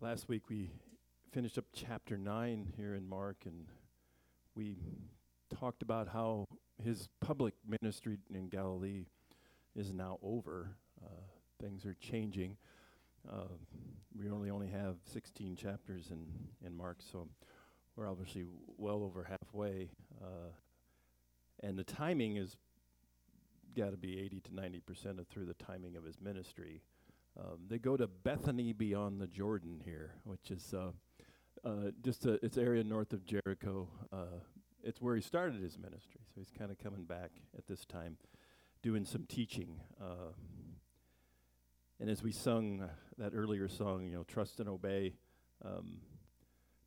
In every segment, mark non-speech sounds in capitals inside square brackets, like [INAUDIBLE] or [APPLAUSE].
Last week we finished up chapter 9 here in Mark, and we talked about how his public ministry in Galilee is now over. Uh, things are changing. Uh, we only only have 16 chapters in, in Mark, so we're obviously well over halfway. Uh, and the timing is got to be 80 to 90 percent of through the timing of his ministry. Um, they go to Bethany beyond the Jordan here, which is uh, uh, just a, it's area north of Jericho. Uh, it's where he started his ministry, so he's kind of coming back at this time, doing some teaching. Uh, and as we sung that earlier song, you know, trust and obey, um,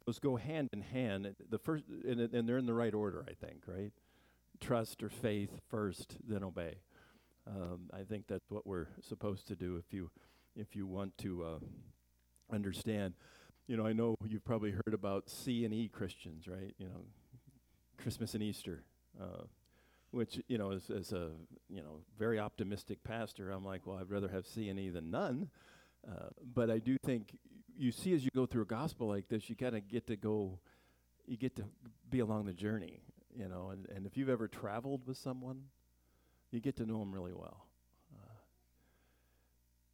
those go hand in hand. The first, and, and they're in the right order, I think, right? Trust or faith first, then obey. Um, I think that's what we're supposed to do. If you if you want to uh, understand. You know, I know you've probably heard about C and E Christians, right? You know, Christmas and Easter, uh, which you know, as, as a you know very optimistic pastor, I'm like, well, I'd rather have C and E than none. Uh, but I do think you see as you go through a gospel like this, you kind of get to go, you get to be along the journey, you know. And, and if you've ever traveled with someone, you get to know them really well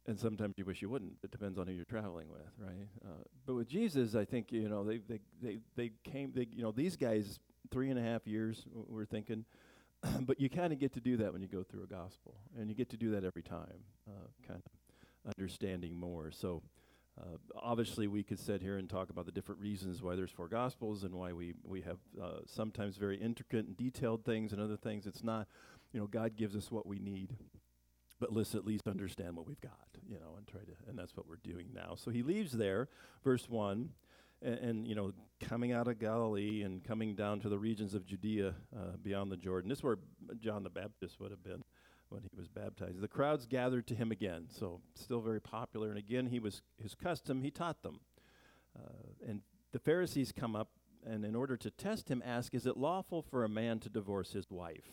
and sometimes you wish you wouldn't. It depends on who you're traveling with, right? Uh, but with Jesus, I think you know they they they they came. They you know these guys three and a half years. We're thinking, [CLEARS THROAT] but you kind of get to do that when you go through a gospel, and you get to do that every time, uh, kind of understanding more. So. Uh, obviously, we could sit here and talk about the different reasons why there's four gospels and why we we have uh, sometimes very intricate and detailed things and other things. It's not, you know, God gives us what we need but let's at least understand what we've got, you know, and try to, and that's what we're doing now. So he leaves there, verse 1, and, and you know, coming out of Galilee and coming down to the regions of Judea uh, beyond the Jordan. This is where John the Baptist would have been when he was baptized. The crowds gathered to him again, so still very popular. And again, he was his custom, he taught them. Uh, and the Pharisees come up and in order to test him ask, Is it lawful for a man to divorce his wife?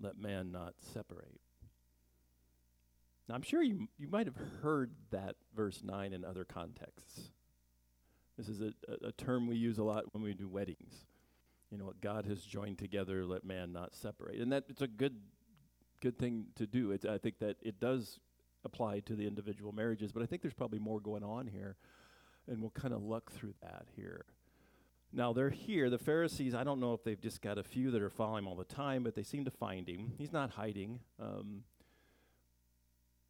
let man not separate. Now, I'm sure you, you might have heard that verse 9 in other contexts. This is a, a, a term we use a lot when we do weddings. You know, what God has joined together, let man not separate. And that it's a good good thing to do. It's, I think that it does apply to the individual marriages, but I think there's probably more going on here. And we'll kind of look through that here. Now they're here. The Pharisees, I don't know if they've just got a few that are following him all the time, but they seem to find him. He's not hiding. Um,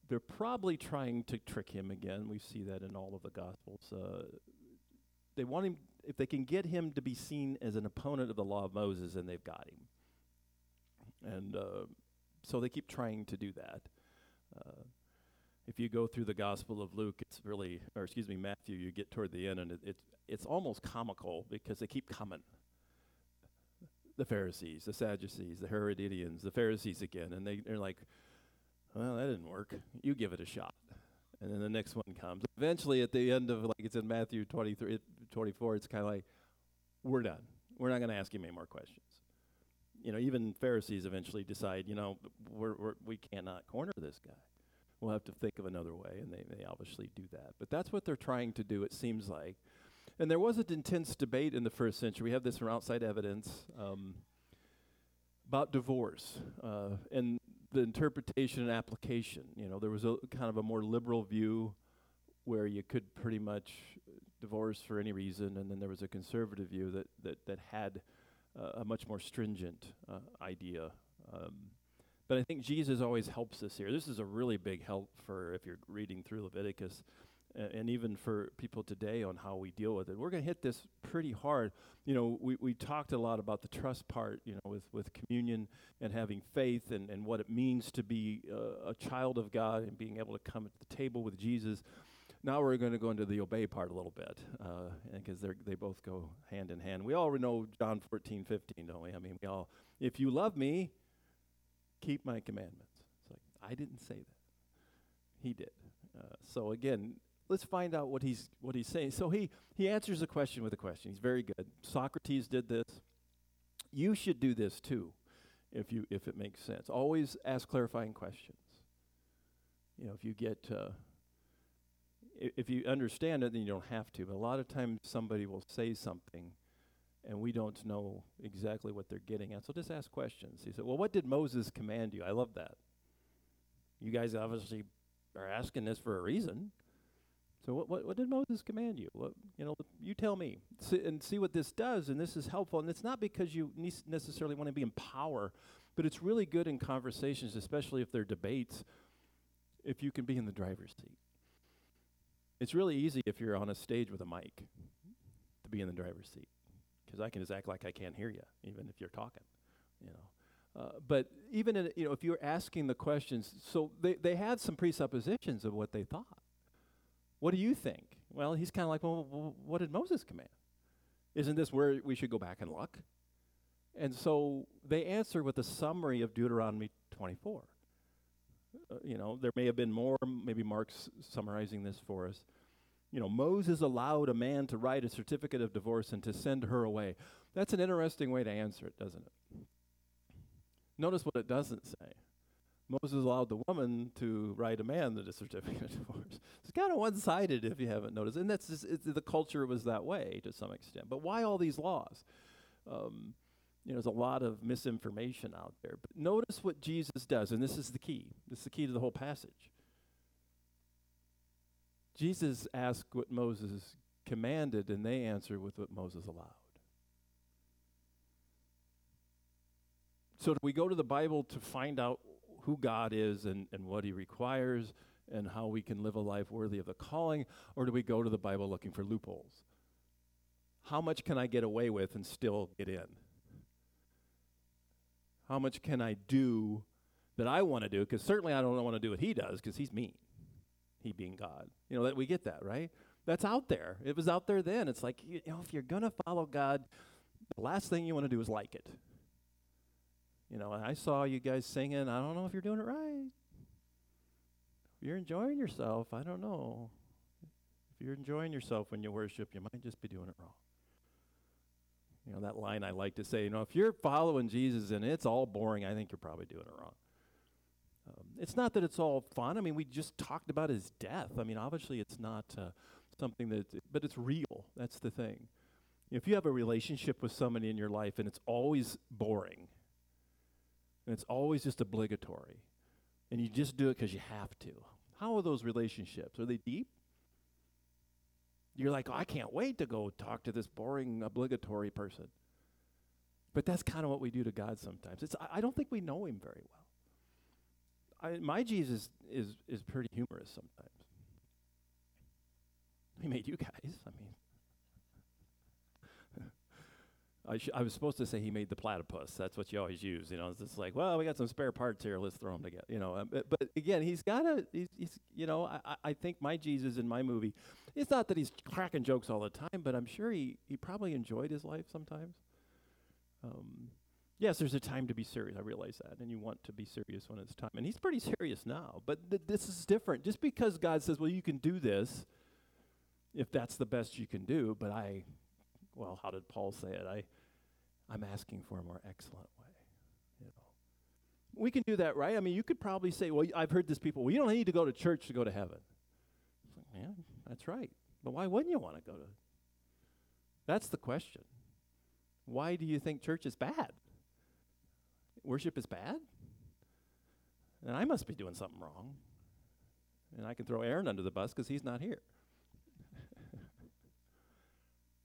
they're probably trying to trick him again. We see that in all of the Gospels. Uh, they want him, if they can get him to be seen as an opponent of the law of Moses, and they've got him. And uh, so they keep trying to do that. Uh, if you go through the Gospel of Luke, it's really, or excuse me, Matthew, you get toward the end, and it, it's it's almost comical because they keep coming. The Pharisees, the Sadducees, the Herodians, the Pharisees again, and they, they're like, well, that didn't work. You give it a shot. And then the next one comes. Eventually, at the end of, like it's in Matthew 23, 24, it's kind of like, we're done. We're not going to ask you any more questions. You know, even Pharisees eventually decide, you know, we're, we're, we cannot corner this guy we'll have to think of another way, and they, they obviously do that. But that's what they're trying to do, it seems like. And there was an intense debate in the first century. We have this from outside evidence um, about divorce uh, and the interpretation and application. You know, there was a kind of a more liberal view where you could pretty much divorce for any reason, and then there was a conservative view that that that had uh, a much more stringent uh, idea. Um, but I think Jesus always helps us here. This is a really big help for if you're reading through Leviticus and even for people today on how we deal with it. We're going to hit this pretty hard. You know, we, we talked a lot about the trust part, you know, with, with communion and having faith and, and what it means to be uh, a child of God and being able to come at the table with Jesus. now we're going to go into the obey part a little bit, because uh, they both go hand in hand. We all know John 14, 15, don't we? I mean, we all, if you love me, keep my commandments. It's like, I didn't say that. He did. Uh, so again, let's find out what he's what he's saying. So he he answers the question with a question. He's very good. Socrates did this. You should do this too, if you if it makes sense. Always ask clarifying questions. You know, if you get uh, if you understand it, then you don't have to. But a lot of times somebody will say something and we don't know exactly what they're getting at. So just ask questions. He said, Well, what did Moses command you? I love that. You guys obviously are asking this for a reason. So what, what, what did Moses command you? What, you know, you tell me and see what this does. And this is helpful. And it's not because you necessarily want to be in power, but it's really good in conversations, especially if they're debates, if you can be in the driver's seat. It's really easy if you're on a stage with a mic to be in the driver's seat because I can just act like I can't hear you, even if you're talking, you know. Uh, but even in, you know, if you're asking the questions, so they, they had some presuppositions of what they thought. What do you think? Well, he's kind of like, well, well, what did Moses command? Isn't this where we should go back and look? And so they answer with a summary of Deuteronomy 24. Uh, you know, there may have been more. Maybe Mark's summarizing this for us. You know, Moses allowed a man to write a certificate of divorce and to send her away. That's an interesting way to answer it, doesn't it? Notice what it doesn't say. Moses allowed the woman to write a man the certificate of divorce. It's kind of one-sided if you haven't noticed, and that's just, the culture was that way to some extent. But why all these laws? Um, you know, there's a lot of misinformation out there. But notice what Jesus does, and this is the key. This is the key to the whole passage. Jesus asked what Moses commanded, and they answered with what Moses allowed. So, do we go to the Bible to find out who God is and, and what He requires and how we can live a life worthy of the calling, or do we go to the Bible looking for loopholes? How much can I get away with and still get in? How much can I do that I want to do? Because certainly I don't want to do what he does because he's mean, he being God. You know, that we get that, right? That's out there. It was out there then. It's like, you know, if you're going to follow God, the last thing you want to do is like it. You know, I saw you guys singing. I don't know if you're doing it right. If you're enjoying yourself, I don't know. If you're enjoying yourself when you worship, you might just be doing it wrong. You know, that line I like to say, you know, if you're following Jesus and it's all boring, I think you're probably doing it wrong. Um, it's not that it's all fun. I mean, we just talked about his death. I mean, obviously, it's not uh, something that, but it's real. That's the thing. If you have a relationship with somebody in your life and it's always boring, and it's always just obligatory, and you just do it because you have to, how are those relationships? Are they deep? You're like, oh, I can't wait to go talk to this boring, obligatory person. But that's kind of what we do to God sometimes. It's, I, I don't think we know him very well. I, my Jesus is, is pretty humorous sometimes. He made you guys. I mean, [LAUGHS] I, sh- I was supposed to say he made the platypus. That's what you always use. You know, it's just like, well, we got some spare parts here. Let's throw them together. You know, uh, but, but, again, he's got a. He's, he's, you know, I, I think my Jesus in my movie. It's not that he's cracking jokes all the time, but I'm sure he he probably enjoyed his life sometimes. Um, yes, there's a time to be serious. I realize that, and you want to be serious when it's time. And he's pretty serious now. But th- this is different. Just because God says, well, you can do this, if that's the best you can do, but I well, how did Paul say it? I, I'm asking for a more excellent way. You know, we can do that, right? I mean, you could probably say, well, I've heard this people. Well, you don't need to go to church to go to heaven. Like, yeah, that's right. But why wouldn't you want to go to? That's the question. Why do you think church is bad? Worship is bad? And I must be doing something wrong. And I can throw Aaron under the bus because he's not here. [LAUGHS]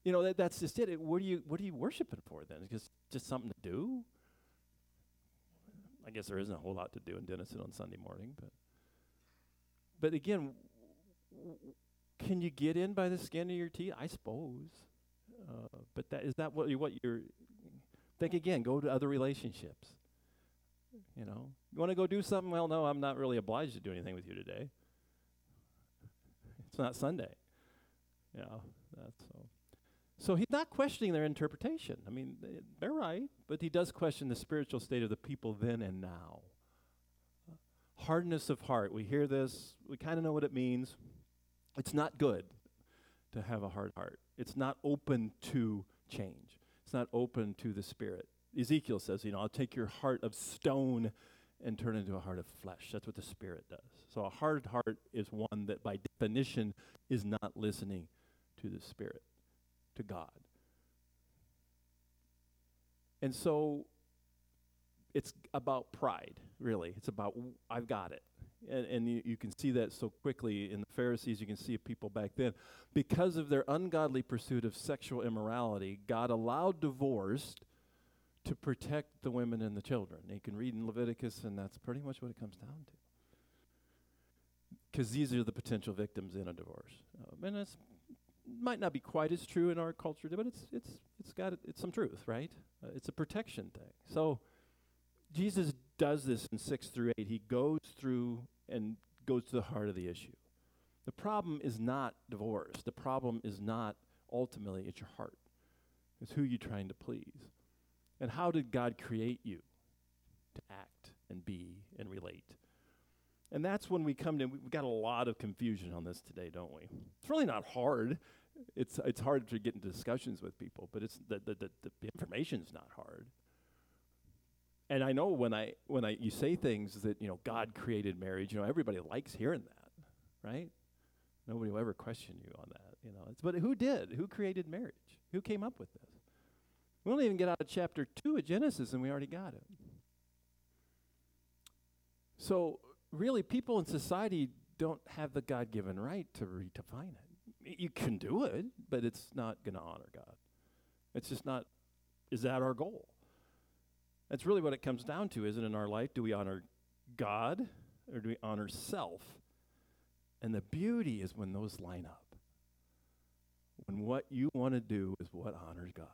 You know, that, that's just it. What are you what are you worshiping for then? Just just something to do? I guess there isn't a whole lot to do in Denison on Sunday morning, but but again, can you get in by the skin of your teeth? I suppose. Uh, but that is that what you what you're think again, go to other relationships. You know, you want to go do something? Well, no, I'm not really obliged to do anything with you today. It's not Sunday. Yeah, that's so. So he's not questioning their interpretation. I mean, they- they're right, but he does question the spiritual state of the people then and now. Hardness of heart. We hear this, we kind of know what it means. It's not good to have a hard heart. It's not open to change. It's not open to the spirit. Ezekiel says, you know, I'll take your heart of stone and turn it into a heart of flesh. That's what the spirit does. So a hard heart is one that by definition is not listening to the spirit, to God. And so it's about pride, really. It's about, I've got it. And, and you, you can see that so quickly in the Pharisees, you can see people back then. Because of their ungodly pursuit of sexual immorality, God allowed divorce to protect the women and the children. You can read in Leviticus, and that's pretty much what it comes down to. Because these are the potential victims in a divorce. Um, and it's might not be quite as true in our culture, but it's it's it's got it, it's some truth, right? Uh, it's a protection thing. So Jesus does this in six through eight. He goes through and goes to the heart of the issue. The problem is not divorce. The problem is not ultimately it's your heart. It's who you're trying to please. And how did God create you to act and be and relate? And that's when we come to, we've got a lot of confusion on this today, don't we? It's really not hard. It's, it's hard to get into discussions with people, but it's the, the, the, the information's not hard. And I know when I when I you say things that you know God created marriage, you know everybody likes hearing that, right? Nobody will ever question you on that, you know. It's, but who did? Who created marriage? Who came up with this? We don't even get out of chapter two of Genesis, and we already got it. So really, people in society don't have the God-given right to redefine it. You can do it, but it's not going to honor God. It's just not. Is that our goal? That's really what it comes down to, isn't it, in our life? Do we honor God or do we honor self? And the beauty is when those line up. When what you want to do is what honors God.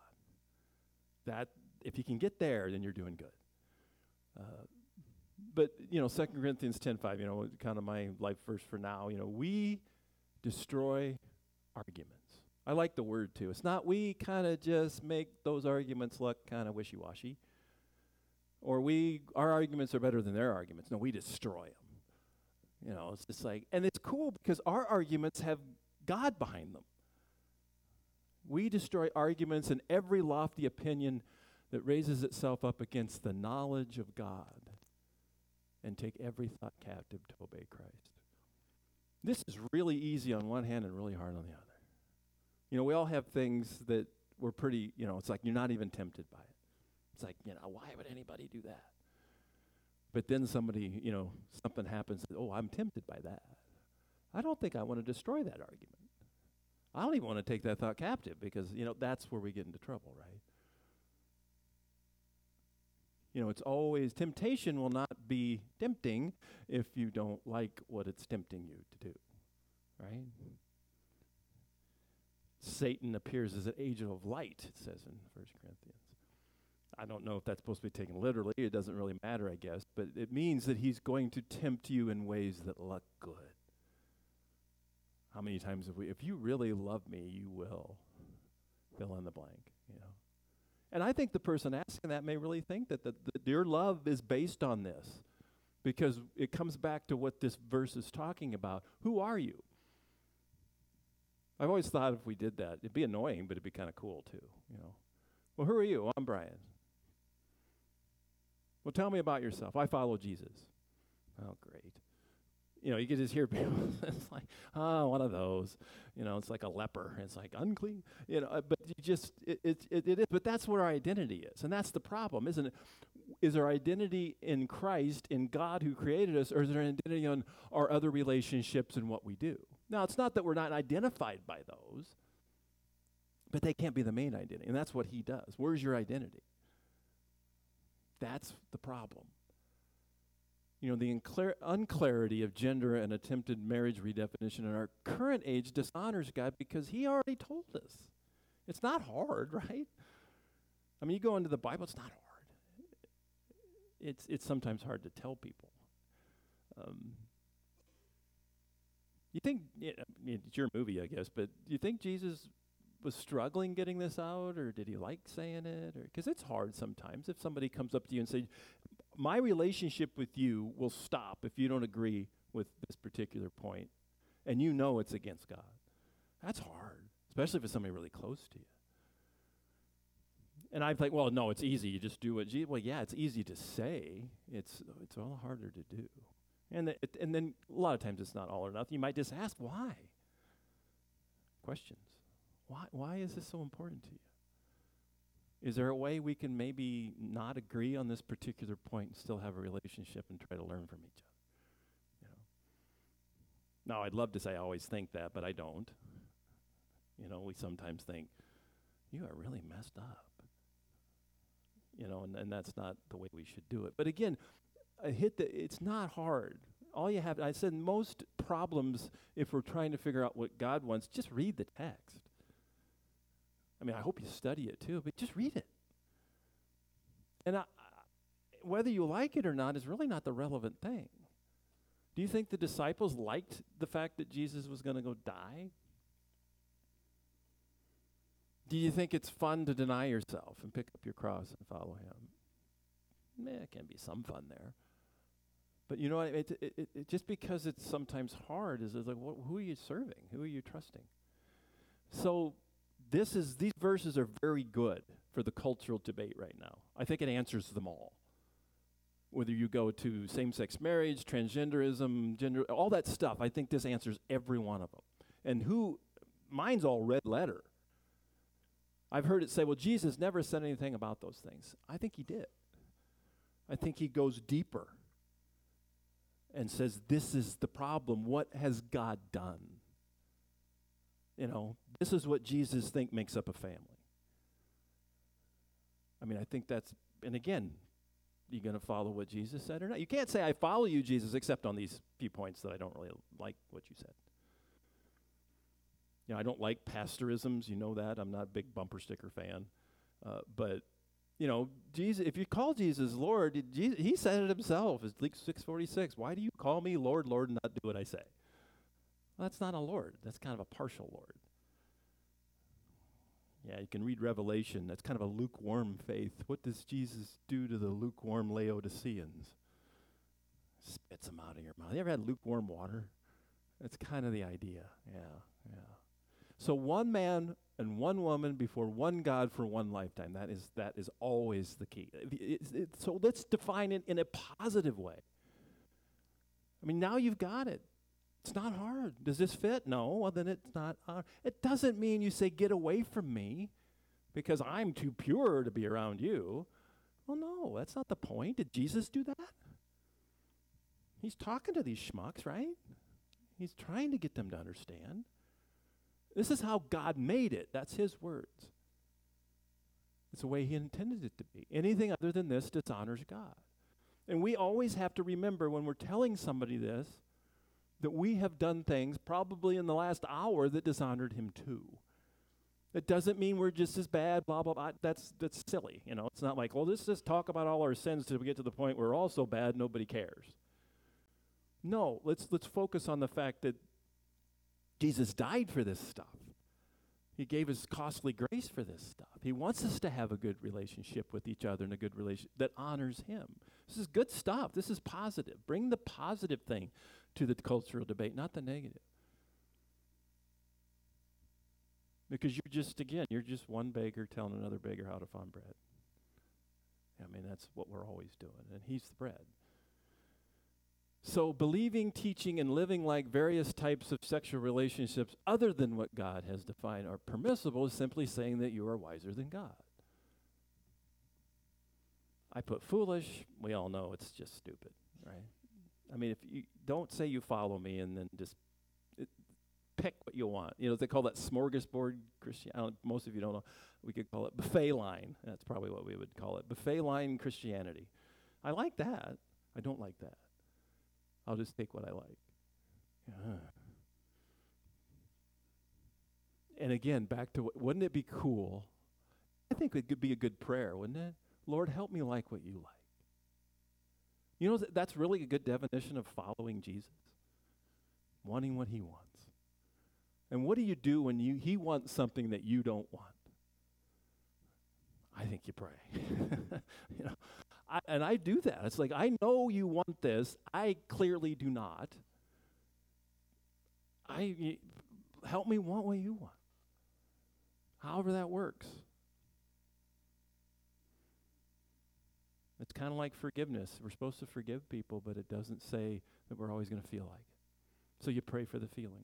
That if you can get there, then you're doing good. Uh, but you know, 2 Corinthians 10:5, you know, kind of my life verse for now, you know, we destroy arguments. I like the word too. It's not we kind of just make those arguments look kind of wishy-washy or we our arguments are better than their arguments. No, we destroy them. You know, it's just like, and it's cool because our arguments have God behind them. We destroy arguments and every lofty opinion that raises itself up against the knowledge of God and take every thought captive to obey Christ. This is really easy on one hand and really hard on the other. You know, we all have things that we're pretty, you know, it's like you're not even tempted by it. It's like, you know, why would anybody do that? But then somebody, you know, something happens, oh, I'm tempted by that. I don't think I want to destroy that argument. I don't even want to take that thought captive because, you know, that's where we get into trouble, right? You know, it's always temptation will not be tempting if you don't like what it's tempting you to do, right? Satan appears as an angel of light, it says in 1 Corinthians. I don't know if that's supposed to be taken literally. It doesn't really matter, I guess. But it means that he's going to tempt you in ways that look good. How many times have we, if you really love me, you will fill in the blank, you know? And I think the person asking that may really think that the, the, your love is based on this because it comes back to what this verse is talking about. Who are you? I've always thought if we did that, it'd be annoying, but it'd be kind of cool too, you know? Well, who are you? I'm Brian. Well, tell me about yourself. I follow Jesus. Oh, great. You know, you can just hear [LAUGHS] people. it's like, oh, one of those. You know, it's like a leper. It's like unclean. You know, but you just it, it it it is. But that's what our identity is, and that's the problem, isn't it? Is our identity in Christ, in God who created us, or is our identity on our other relationships and what we do? Now, it's not that we're not identified by those, but they can't be the main identity, and that's what He does. Where's your identity? That's the problem. You know, the unclar- unclarity of gender and attempted marriage redefinition in our current age dishonors God because He already told us. It's not hard, [LAUGHS] right? I mean, you go into the Bible, it's not hard. It's, it's sometimes hard to tell people. Um, You think it's your movie, I guess, but do you think Jesus was struggling getting this out, or did he like saying it? Or because it's hard sometimes if somebody comes up to you and says, "My relationship with you will stop if you don't agree with this particular and you know it's against God. That's hard, especially if it's somebody really close to you. And I'm like, well, no, it's easy. You just do what Jesus. Well, yeah, it's easy to say. It's it's all harder to do. And it, and then a lot of times it's not all or nothing. You might just ask why. Questions. Why why is this so important to you? Is there a way we can maybe not agree on this particular point and still have a relationship and try to learn from each other? You know. Now, I'd love to say I always think that, but I don't. You know, we sometimes think, you are really messed up you know, and, and that's not the way we should do it. But again, I hit the, it's not hard. All you have, I said, most problems, if we're trying to figure out what God wants, just read the text. I mean, I hope you study it too, but just read it. And I, whether you like it or not is really not the relevant thing. Do you think the disciples liked the fact that Jesus was going to go die? Do you think it's fun to deny yourself and pick up your cross and follow him? Eh, it can be some fun there. But you know what? It, it, it, it just because it's sometimes hard is it's like, what, who are you serving? Who are you trusting? So this is these verses are very good for the cultural debate right now. I think it answers them all. Whether you go to same-sex marriage, transgenderism, gender, all that stuff, I think this answers every one of them. And who? Mine's all red letter. I've heard it say, well, Jesus never said anything about those things. I think he did. I think he goes deeper and says, this is the problem. What has God done? You know, this is what Jesus think makes up a family. I mean, I think that's, and again, you going to follow what Jesus said or not? You can't say, I follow you, Jesus, except on these few points that I don't really like what you said. You know, I don't like pastorisms. You know that. I'm not a big bumper sticker fan. Uh, but, you know, Jesus, if you call Jesus Lord, Jesus, he said it himself. It's Luke 646. Why do you call me Lord, Lord, and not do what I say? Well, that's not a Lord. That's kind of a partial Lord. Yeah, you can read Revelation. That's kind of a lukewarm faith. What does Jesus do to the lukewarm Laodiceans? Spits them out of your mouth. You ever had lukewarm water? That's kind of the idea. Yeah, yeah. So one man and one woman before one God for one lifetime. That is that is always the key. So let's define it in a positive way. I mean, now you've got it. It's not hard. Does this fit? No. Well, then it's not hard. It doesn't mean you say, get away from me because I'm too pure to be around you. Well, no, that's not the point. Did Jesus do that? He's talking to these schmucks, right? He's trying to get them to understand. This is how God made it. That's His words. It's the way He intended it to be. Anything other than this dishonors God. And we always have to remember when we're telling somebody this that we have done things probably in the last hour that dishonored Him too. It doesn't mean we're just as bad, blah, blah, blah. That's, that's silly. You know, it's not like, well, let's just talk about all our sins till we get to the point where we're all so bad nobody cares. No, let's, let's focus on the fact that Jesus died for this stuff. He gave his costly grace for this stuff. He wants us to have a good relationship with each other and a good relationship that honors him. This is good stuff. This is positive. Bring the positive thing to the cultural debate, not the negative. Because you're just, again, you're just one beggar telling another beggar how to find bread. I mean, that's what we're always doing. And he's the bread. So, believing, teaching, and living like various types of sexual relationships other than what God has defined are permissible is simply saying that you are wiser than God. I put foolish, we all know it's just stupid, right? I mean, if you don't say you follow me and then just it, pick what you want. You know, they call that smorgasbord Christianity. Most of you don't know. We could call it buffet line. That's probably what we would call it. Buffet line Christianity. I like that. I don't like that. I'll just take what I like. Yeah. And again, back to what, wouldn't it be cool? I think it could be a good prayer, wouldn't it? Lord, help me like what you like. You know, that's really a good definition of following Jesus. wanting what he wants. And what do you do when you, he wants something that you don't want? I think you pray. [LAUGHS] you know, I, and I do that. It's like, I know you want this. I clearly do not. I y- help me want what you want. However that works. It's kind of like forgiveness. We're supposed to forgive people, but it doesn't say that we're always going to feel like it. So you pray for the feeling.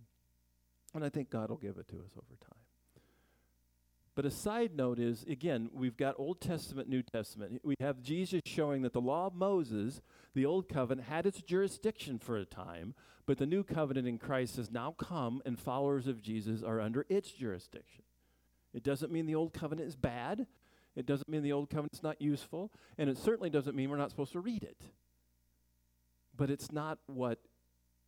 And I think God will give it to us over time. But a side note is again, we've got Old Testament, New Testament. We have Jesus showing that the law of Moses, the Old Covenant, had its jurisdiction for a time, but the New Covenant in Christ has now come, and followers of Jesus are under its jurisdiction. It doesn't mean the Old Covenant is bad, it doesn't mean the Old Covenant's not useful, and it certainly doesn't mean we're not supposed to read it. But it's not what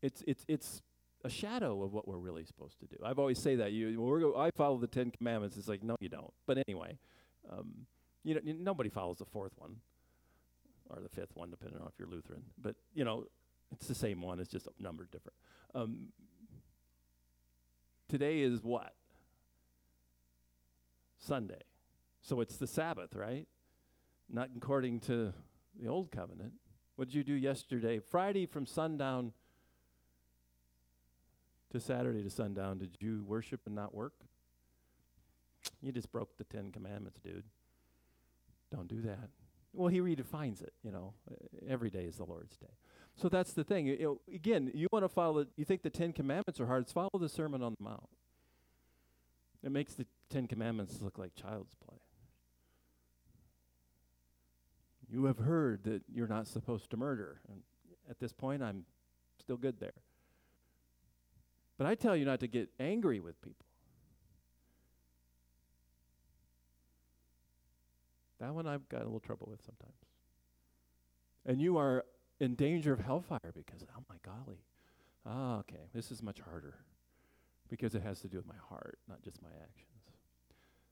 it's it's it's a shadow of what we're really supposed to do. I've always say that you go, I follow the Ten Commandments. It's like no, you don't. But anyway, um, you know, nobody follows the fourth one or the fifth one, depending on if you're Lutheran. But you know, it's the same one. It's just numbered different. Um, today is what Sunday, so it's the Sabbath, right? Not according to the old covenant. What did you do yesterday? Friday from sundown to Saturday to sundown, did you worship and not work? You just broke the Ten Commandments, dude. Don't do that. Well, he redefines it, you know. Every day is the Lord's day. So that's the thing. You know, again, you want to follow, you think the Ten Commandments are hard, follow the Sermon on the Mount. It makes the Ten Commandments look like child's play. You have heard that you're not supposed to murder. And at this point, I'm still good there. But I tell you not to get angry with people. That one I've got a little trouble with sometimes. And you are in danger of hellfire because, oh my golly. Ah, okay, this is much harder because it has to do with my heart, not just my actions.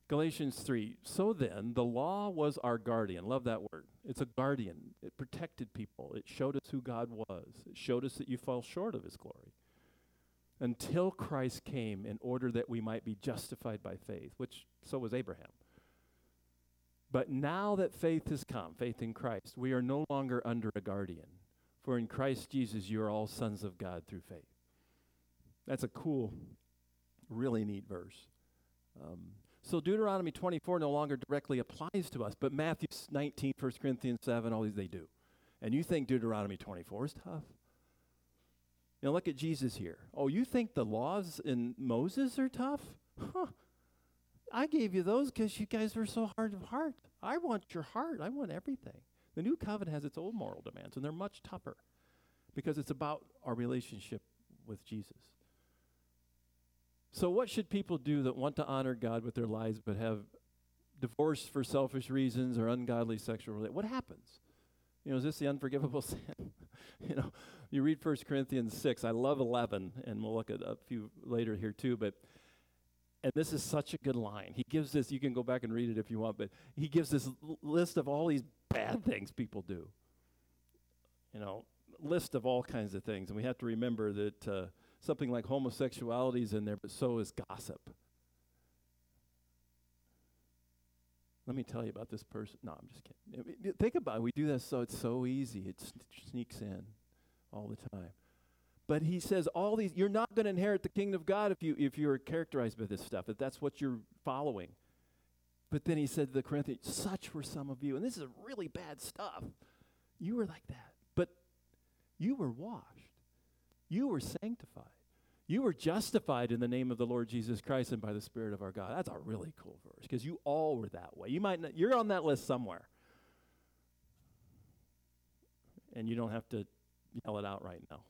Galatians 3. So then, the law was our guardian. Love that word. It's a guardian. It protected people. It showed us who God was. It showed us that you fall short of his glory. Until Christ came in order that we might be justified by faith, which so was Abraham. But now that faith has come, faith in Christ, we are no longer under a guardian. For in Christ Jesus, you are all sons of God through faith. That's a cool, really neat verse. Um, so Deuteronomy 24 no longer directly applies to us, but Matthew 19, 1 Corinthians 7, all these they do. And you think Deuteronomy 24 is tough? Now look at Jesus here. Oh, you think the laws in Moses are tough? Huh. I gave you those because you guys were so hard of heart. I want your heart. I want everything. The new covenant has its own moral demands, and they're much tougher because it's about our relationship with Jesus. So, what should people do that want to honor God with their lives but have divorce for selfish reasons or ungodly sexual relations? What happens? You know, is this the unforgivable [LAUGHS] sin? you know, you read 1 Corinthians 6. I love 11, and we'll look at a few later here too, but and this is such a good line. He gives this, you can go back and read it if you want, but he gives this l- list of all these bad things people do. You know, list of all kinds of things. And we have to remember that uh, something like homosexuality is in there, but so is gossip. Let me tell you about this person. No, I'm just kidding. I mean, think about it. We do this so it's so easy. It sneaks in all the time. But he says all these you're not going to inherit the kingdom of God if you if you're characterized by this stuff, if that's what you're following. But then he said to the Corinthians, such were some of you, and this is really bad stuff. You were like that. But you were washed. You were sanctified. You were justified in the name of the Lord Jesus Christ and by the Spirit of our God. That's a really cool verse because you all were that way. You might not, you're on that list somewhere. And you don't have to yell it out right now.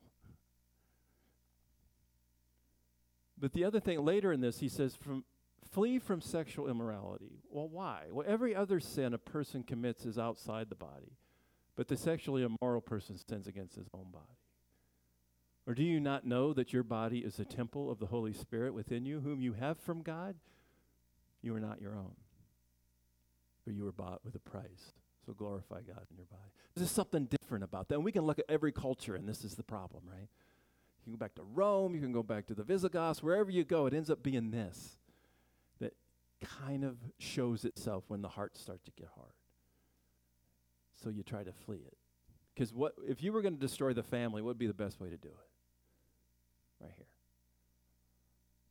But the other thing later in this, he says, from flee from sexual immorality. Well, why? Well, every other sin a person commits is outside the body, but the sexually immoral person sins against his own body. Or do you not know that your body is a temple of the Holy Spirit within you, whom you have from God? You are not your own, for you were bought with a price. So glorify God in your body. There's something different about that. And we can look at every culture, and this is the problem, right? You can go back to Rome, you can go back to the Visigoths, wherever you go, it ends up being this that kind of shows itself when the hearts start to get hard. So you try to flee it. Because what if you were going to destroy the family, what would be the best way to do it? Right here.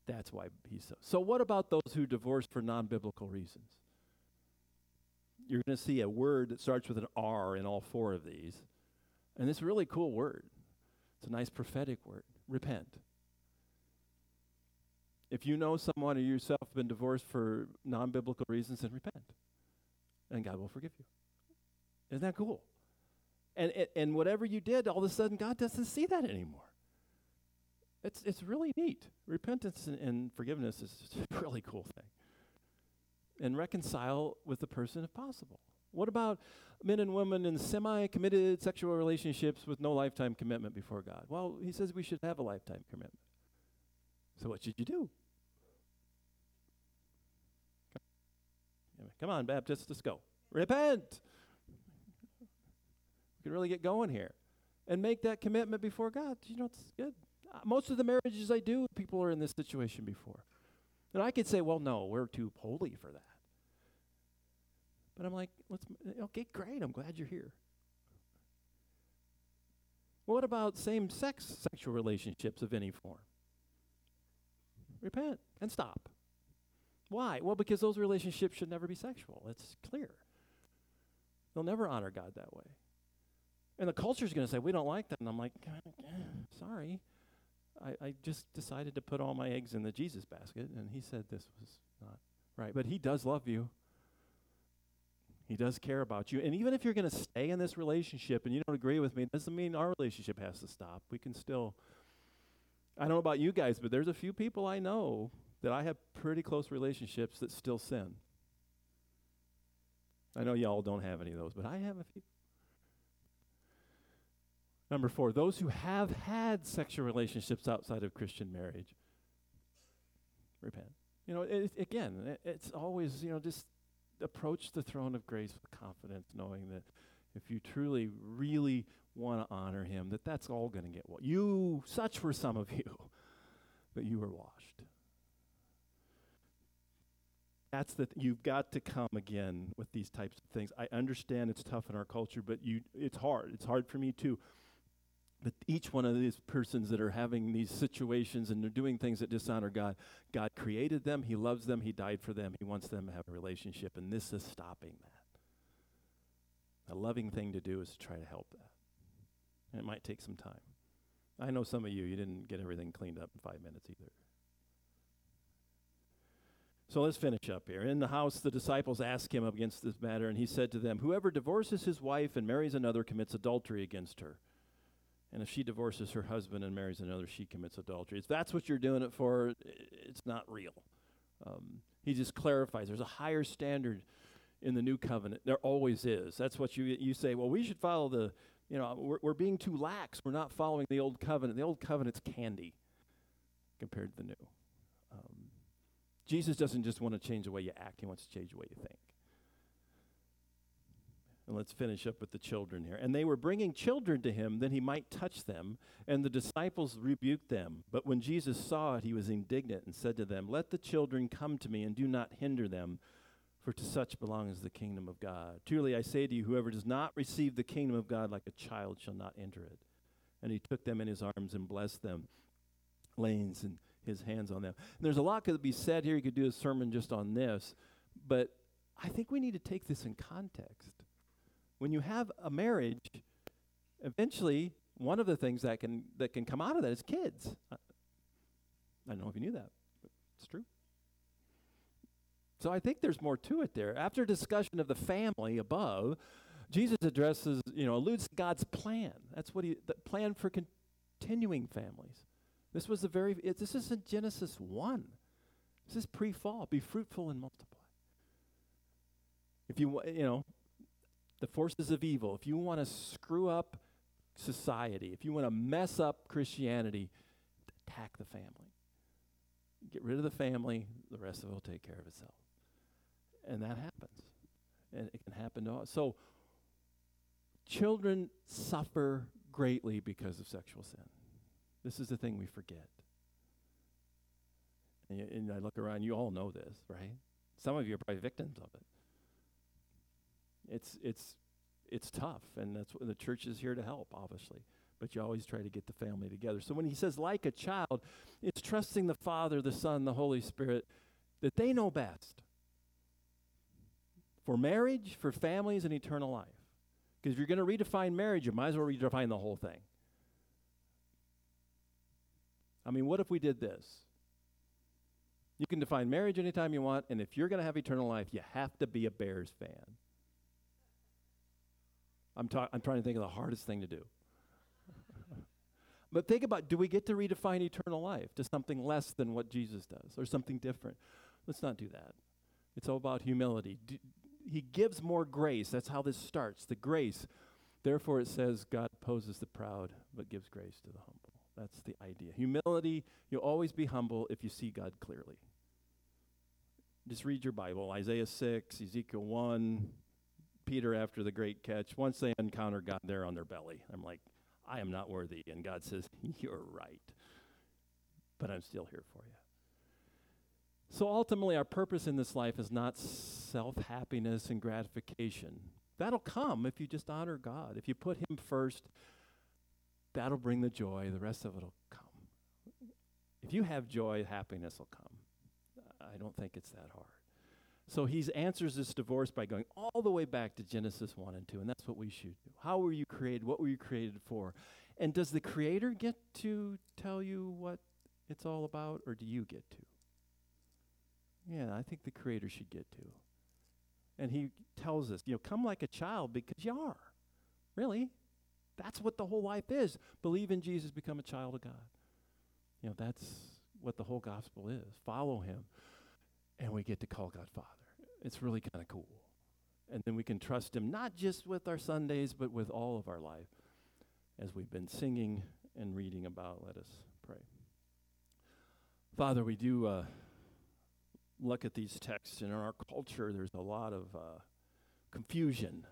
That's why he's so. So what about those who divorce for non-biblical reasons? You're going to see a word that starts with an R in all four of these. And it's a really cool word. It's a nice prophetic word. Repent. If you know someone or yourself have been divorced for non biblical reasons, then repent. And God will forgive you. Isn't that cool? And, and, and whatever you did, all of a sudden, God doesn't see that anymore. It's, it's really neat. Repentance and, and forgiveness is [LAUGHS] a really cool thing. And reconcile with the person if possible. What about men and women in semi committed sexual relationships with no lifetime commitment before God? Well, he says we should have a lifetime commitment. So, what should you do? Come on, Baptists, let's go. Repent. We can really get going here and make that commitment before God. You know, it's good. Uh, most of the marriages I do, people are in this situation before. And I could say, well, no, we're too holy for that. But I'm like, let's, okay, great. I'm glad you're here. What about same sex sexual relationships of any form? Repent and stop. Why? Well, because those relationships should never be sexual. It's clear. They'll never honor God that way. And the culture's going to say, we don't like that. And I'm like, sorry. I, I just decided to put all my eggs in the Jesus basket, and he said this was not right. But he does love you. He does care about you. And even if you're going to stay in this relationship and you don't agree with me, doesn't mean our relationship has to stop. We can still. I don't know about you guys, but there's a few people I know that I have pretty close relationships that still sin. I know y'all don't have any of those, but I have a few. Number four, those who have had sexual relationships outside of Christian marriage, repent. You know, it, again, it, it's always, you know, just approach the throne of grace with confidence, knowing that if you truly, really want to honor him, that that's all going to get well. You, such were some of you, [LAUGHS] but you were washed. That's that you've got to come again with these types of things. I understand it's tough in our culture, but you, it's hard. It's hard for me too. But each one of these persons that are having these situations and they're doing things that dishonor God, God created them, He loves them, He died for them, He wants them to have a relationship, and this is stopping that. A loving thing to do is to try to help that. And it might take some time. I know some of you, you didn't get everything cleaned up in five minutes either. So let's finish up here. In the house, the disciples asked him against this matter, and he said to them, Whoever divorces his wife and marries another commits adultery against her. And if she divorces her husband and marries another, she commits adultery. If that's what you're doing it for, it's not real. Um, he just clarifies there's a higher standard in the new covenant. There always is. That's what you you say. Well, we should follow the. You know, we're, we're being too lax. We're not following the old covenant. The old covenant's candy compared to the new. Um, Jesus doesn't just want to change the way you act. He wants to change the way you think. And let's finish up with the children here. And they were bringing children to him that he might touch them, and the disciples rebuked them. But when Jesus saw it, he was indignant and said to them, Let the children come to me, and do not hinder them, for to such belongs the kingdom of God. Truly I say to you, whoever does not receive the kingdom of God like a child shall not enter it. And he took them in his arms and blessed them, laying his hands on them. And there's a lot could be said here. You could do a sermon just on this, but I think we need to take this in context when you have a marriage, eventually one of the things that can that can come out of that is kids. I, I don't know if you knew that, but it's true. So I think there's more to it there. After discussion of the family above, Jesus addresses, you know, alludes to God's plan. That's what he the plan for continuing families. This was the very it, this is in Genesis 1. This is pre-fall. Be fruitful and multiply. If you you know, the forces of evil, if you want to screw up society, if you want to mess up Christianity, attack the family. Get rid of the family, the rest of it will take care of itself. And that happens. And it can happen to us. So, children suffer greatly because of sexual sin. This is the thing we forget. And, and I look around, you all know this, right? Some of you are probably victims of it. It's, it's, it's tough, and that's what the church is here to help, obviously. But you always try to get the family together. So when he says, like a child, it's trusting the Father, the Son, the Holy Spirit that they know best for marriage, for families, and eternal life. Because if you're going to redefine marriage, you might as well redefine the whole thing. I mean, what if we did this? You can define marriage anytime you want, and if you're going to have eternal life, you have to be a Bears fan. I'm, ta- I'm trying to think of the hardest thing to do. but think about do we get to redefine eternal life to something less than what Jesus does or something different? Let's not do that. It's all about humility. He gives more grace. That's how this starts the grace. Therefore, it says, God opposes the proud, but gives grace to the humble. That's the idea. Humility, you'll always be humble if you see God clearly. Just read your Bible Isaiah 6, Ezekiel 1, Peter after the great catch. Once they encounter God, they're on their belly. I'm like, I am not worthy. And God says, [LAUGHS] You're right. But I'm still here for you. So ultimately, our purpose in this life is not self happiness and gratification. That'll come if you just honor God. If you put Him first, that'll bring the joy. The rest of it will come. If you have joy, happiness will come. I don't think it's that hard. So he answers this divorce by going all the way back to Genesis 1 and 2, and that's what we should do. How were you created? What were you created for? And does the Creator get to tell you what it's all about, or do you get to? Yeah, I think the Creator should get to. And he tells us, you know, come like a child because you are. Really. That's what the whole life is. Believe in Jesus, become a child of God. You know, that's what the whole gospel is. Follow him. And we get to call God Father. It's really kind of cool. And then we can trust him not just with our Sundays, but with all of our life. As we've been singing and reading about, let us pray. Father, we do. Uh, look at these texts, and in our culture, there's a lot of uh, confusion,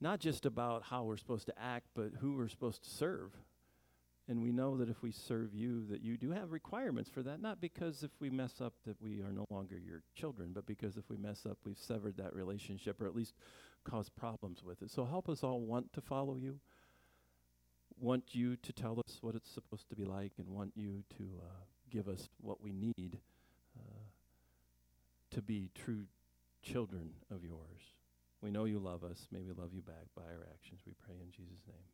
not just about how we're supposed to act, but who we're supposed to serve. And we know that if we serve you, that you do have requirements for that, not because if we mess up that we are no longer your children, but because if we mess up, we've severed that relationship or at least caused problems with it. So help us all want to follow you, want you to tell us what it's supposed to be like, and want you to uh, give us what we need to be true children of yours. We know you love us. May we love you back by our actions. We pray in Jesus' name.